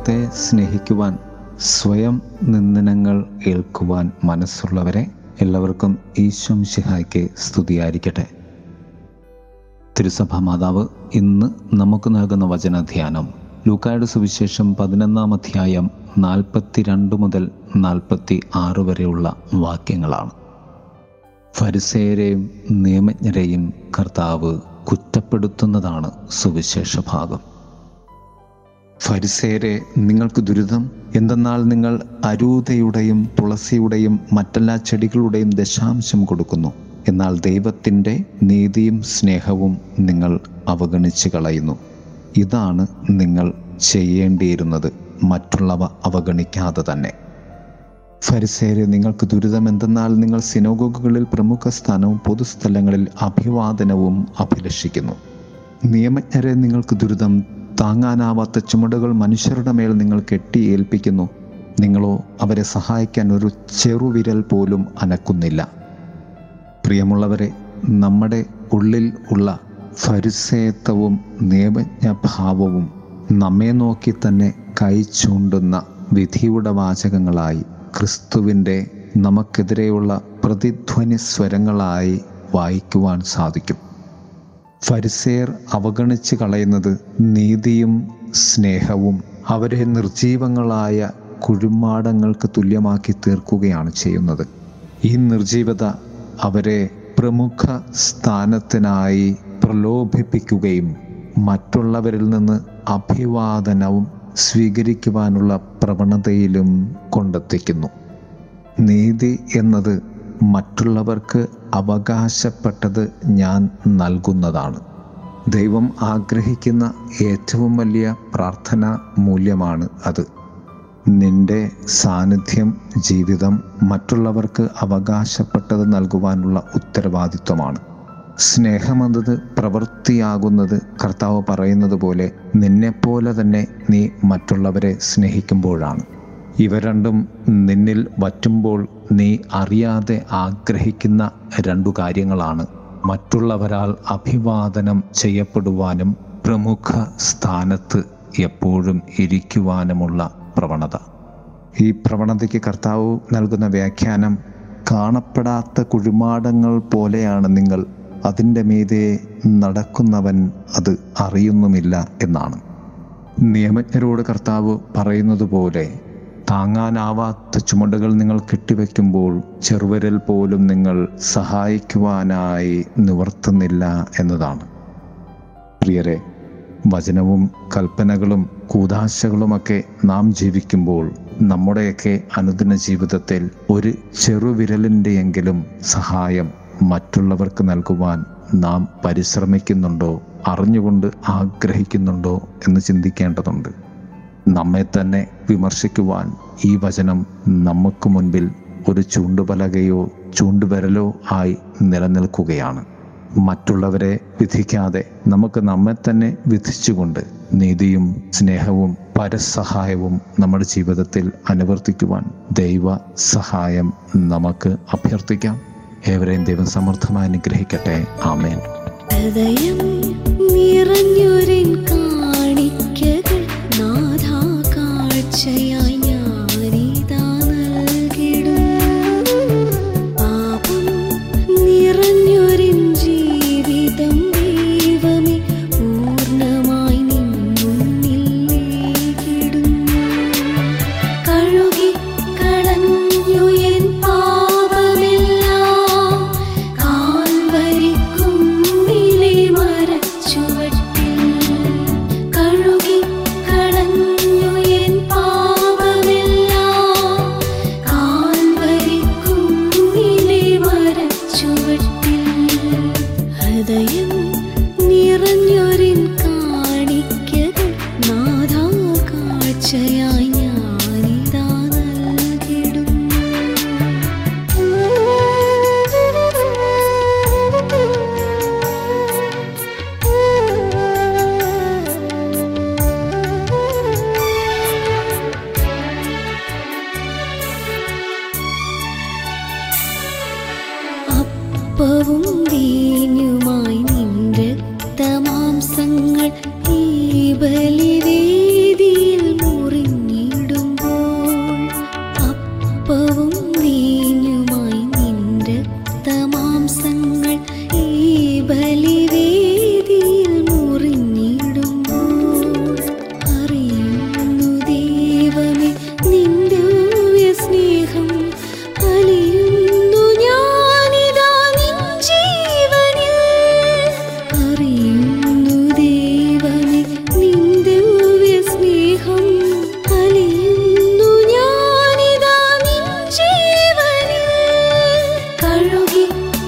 ദൈവത്തെ സ്നേഹിക്കുവാൻ സ്വയം നിന്ദനങ്ങൾ ഏൽക്കുവാൻ മനസ്സുള്ളവരെ എല്ലാവർക്കും ഈശ്വം ശിഹായ്ക്ക് സ്തുതിയായിരിക്കട്ടെ. തിരുസഭ മാതാവ് ഇന്ന് നമുക്ക് നൽകുന്ന വചനധ്യാനം ലൂക്കായുടെ സുവിശേഷം പതിനൊന്നാം അധ്യായം നാൽപ്പത്തിരണ്ട് മുതൽ നാൽപ്പത്തി ആറ് വരെയുള്ള വാക്യങ്ങളാണ്. ഫരിസേരെയും നിയമജ്ഞരെയും കർത്താവ് കുറ്റപ്പെടുത്തുന്നതാണ് സുവിശേഷ ഭാഗം. ഫരിസേരെ നിങ്ങൾക്ക് ദുരിതം? എന്തെന്നാൽ നിങ്ങൾ അരൂതയുടെയും തുളസിയുടെയും മറ്റെല്ലാ ചെടികളുടെയും ദശാംശം കൊടുക്കുന്നു. എന്നാൽ ദൈവത്തിന്റെ നീതിയും സ്നേഹവും നിങ്ങൾ അവഗണിച്ച് കളയുന്നു. ഇതാണ് നിങ്ങൾ ചെയ്യേണ്ടിയിരുന്നത് മറ്റുള്ളവ അവഗണിക്കാതെ തന്നെ. ഫരിസേരെ നിങ്ങൾക്ക് ദുരിതം എന്തെന്നാൽ നിങ്ങൾ സിനോഗോഗുകളിൽ പ്രമുഖ സ്ഥാനവും പൊതുസ്ഥലങ്ങളിൽ അഭിവാദനവും അഭിലഷിക്കുന്നു. നിയമജ്ഞരെ നിങ്ങൾക്ക് ദുരിതം താങ്ങാനാവാത്ത ചുമടുകൾ മനുഷ്യരുടെ മേൽ നിങ്ങൾ കെട്ടി ഏൽപ്പിക്കുന്നു. നിങ്ങളോ അവരെ സഹായിക്കാൻ ഒരു ചെറുവിരൽ പോലും അനക്കുന്നില്ല. പ്രിയമുള്ളവരെ നമ്മുടെ ഉള്ളിൽ ഉള്ള ഫരിസേത്വവും നിയമജ്ഞഭാവവും നമ്മെ നോക്കി തന്നെ കൈ ചൂണ്ടുന്ന വിധിയുടെ വാചകങ്ങളായി ക്രിസ്തുവിന്റെ നമുക്കെതിരെയുള്ള പ്രതിധ്വനി സ്വരങ്ങളായി വായിക്കുവാൻ സാധിക്കും. ഫരിസേർ അവഗണിച്ച് കളയുന്നത് നീതിയും സ്നേഹവും അവരെ നിർജീവങ്ങളായ കുഴിമാടങ്ങൾക്ക് തുല്യമാക്കി തീർക്കുകയാണ് ചെയ്യുന്നത്. ഈ നിർജീവത അവരെ പ്രമുഖ സ്ഥാനത്തിനായി പ്രലോഭിപ്പിക്കുകയും മറ്റുള്ളവരിൽ നിന്ന് അഭിവാദനവും സ്വീകരിക്കുവാനുള്ള പ്രവണതയിലും കൊണ്ടെത്തിക്കുന്നു. നീതി എന്നത് മറ്റുള്ളവർക്ക് അവകാശപ്പെട്ടത് ഞാൻ നൽകുന്നതാണ്. ദൈവം ആഗ്രഹിക്കുന്ന ഏറ്റവും വലിയ പ്രാർത്ഥന മൂല്യമാണ് അത്. നിന്റെ സാന്നിധ്യം ജീവിതം മറ്റുള്ളവർക്ക് അവകാശപ്പെട്ടത് നൽകുവാനുള്ള ഉത്തരവാദിത്വമാണ്. സ്നേഹമെന്നത് പ്രവൃത്തിയാകുന്നത് കർത്താവ് പറയുന്നത് പോലെ നിന്നെപ്പോലെ തന്നെ നീ മറ്റുള്ളവരെ സ്നേഹിക്കുമ്പോഴാണ്. ഇവ രണ്ടും നിന്നിൽ വറ്റുമ്പോൾ നീ അറിയാതെ ആഗ്രഹിക്കുന്ന രണ്ടു കാര്യങ്ങളാണ്. മറ്റുള്ളവരാൽ അഭിവാദനം ചെയ്യപ്പെടുവാനും പ്രമുഖ സ്ഥാനത്ത് എപ്പോഴും ഇരിക്കുവാനുമുള്ള പ്രവണത. ഈ പ്രവണതയ്ക്ക് കർത്താവ് നൽകുന്ന വ്യാഖ്യാനം കാണപ്പെടാത്ത കുഴിമാടങ്ങൾ പോലെയാണ് നിങ്ങൾ. അതിന്റെ മീതെ നടക്കുന്നവൻ അത് അറിയുന്നുമില്ല എന്നാണ്. നിയമജ്ഞരോട് കർത്താവ് പറയുന്നത് പോലെ താങ്ങാനാവാത്ത ചുമടുകൾ നിങ്ങൾ കെട്ടിവെക്കുമ്പോൾ ചെറുവരൽ പോലും നിങ്ങൾ സഹായിക്കുവാനായി നിവർത്തുന്നില്ല എന്നതാണ്. പ്രിയരെ വചനവും കൽപ്പനകളും കൂതാശകളുമൊക്കെ നാം ജീവിക്കുമ്പോൾ നമ്മുടെയൊക്കെ അനുദിന ജീവിതത്തിൽ ഒരു ചെറുവിരലിന്റെയെങ്കിലും സഹായം മറ്റുള്ളവർക്ക് നൽകുവാൻ നാം പരിശ്രമിക്കുന്നുണ്ടോ അറിഞ്ഞുകൊണ്ട് ആഗ്രഹിക്കുന്നുണ്ടോ എന്ന് ചിന്തിക്കേണ്ടതുണ്ട്. നമ്മെ തന്നെ വിമർശിക്കുവാൻ ഈ വചനം നമുക്ക് മുൻപിൽ ഒരു ചൂണ്ടുപലകയോ ചൂണ്ടുവരലോ ആയി നിലനിൽക്കുകയാണ്. മറ്റുള്ളവരെ വിധിക്കാതെ നമുക്ക് നമ്മെ തന്നെ വിധിച്ചുകൊണ്ട് നീതിയും സ്നേഹവും പരസഹായവും നമ്മുടെ ജീവിതത്തിൽ അനുവർത്തിക്കുവാൻ ദൈവ സഹായം നമുക്ക് അഭ്യർത്ഥിക്കാം. ഏവരെയും ദൈവം സമൃദ്ധമായി അനുഗ്രഹിക്കട്ടെ. ആമേൻ. ഹൃദയം അപ്പവും വീഞ്ഞുമായി നിന്റെ തമാംസങ്ങൾ ഈ ബലിവേദിയിൽ മുറിഞ്ഞിടുമ്പോൾ അപ്പവും വീഞ്ഞു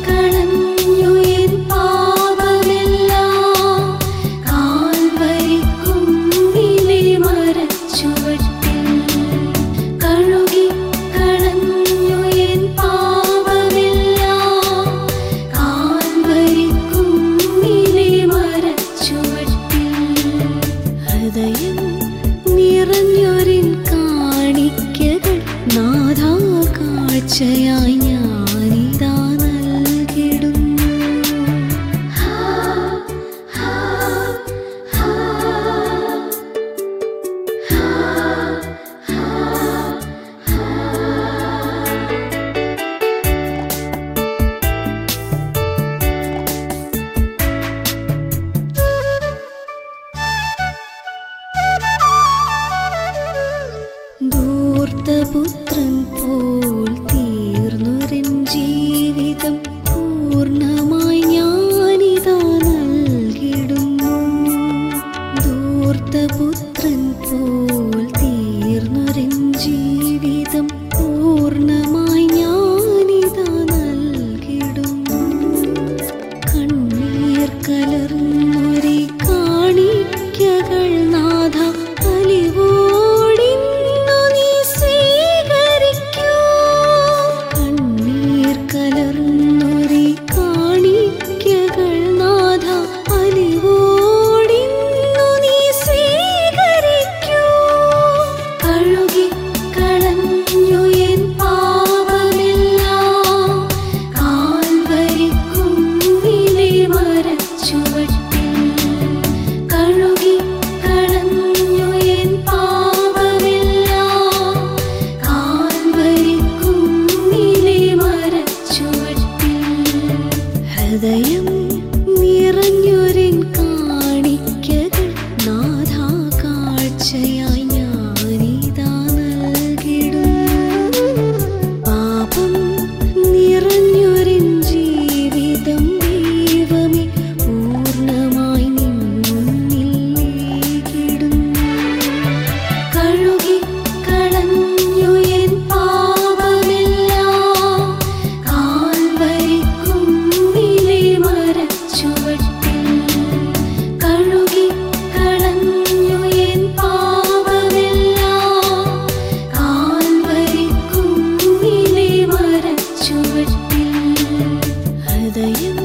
കാണുന്നു ദത്തപുത്രൻ പോ you.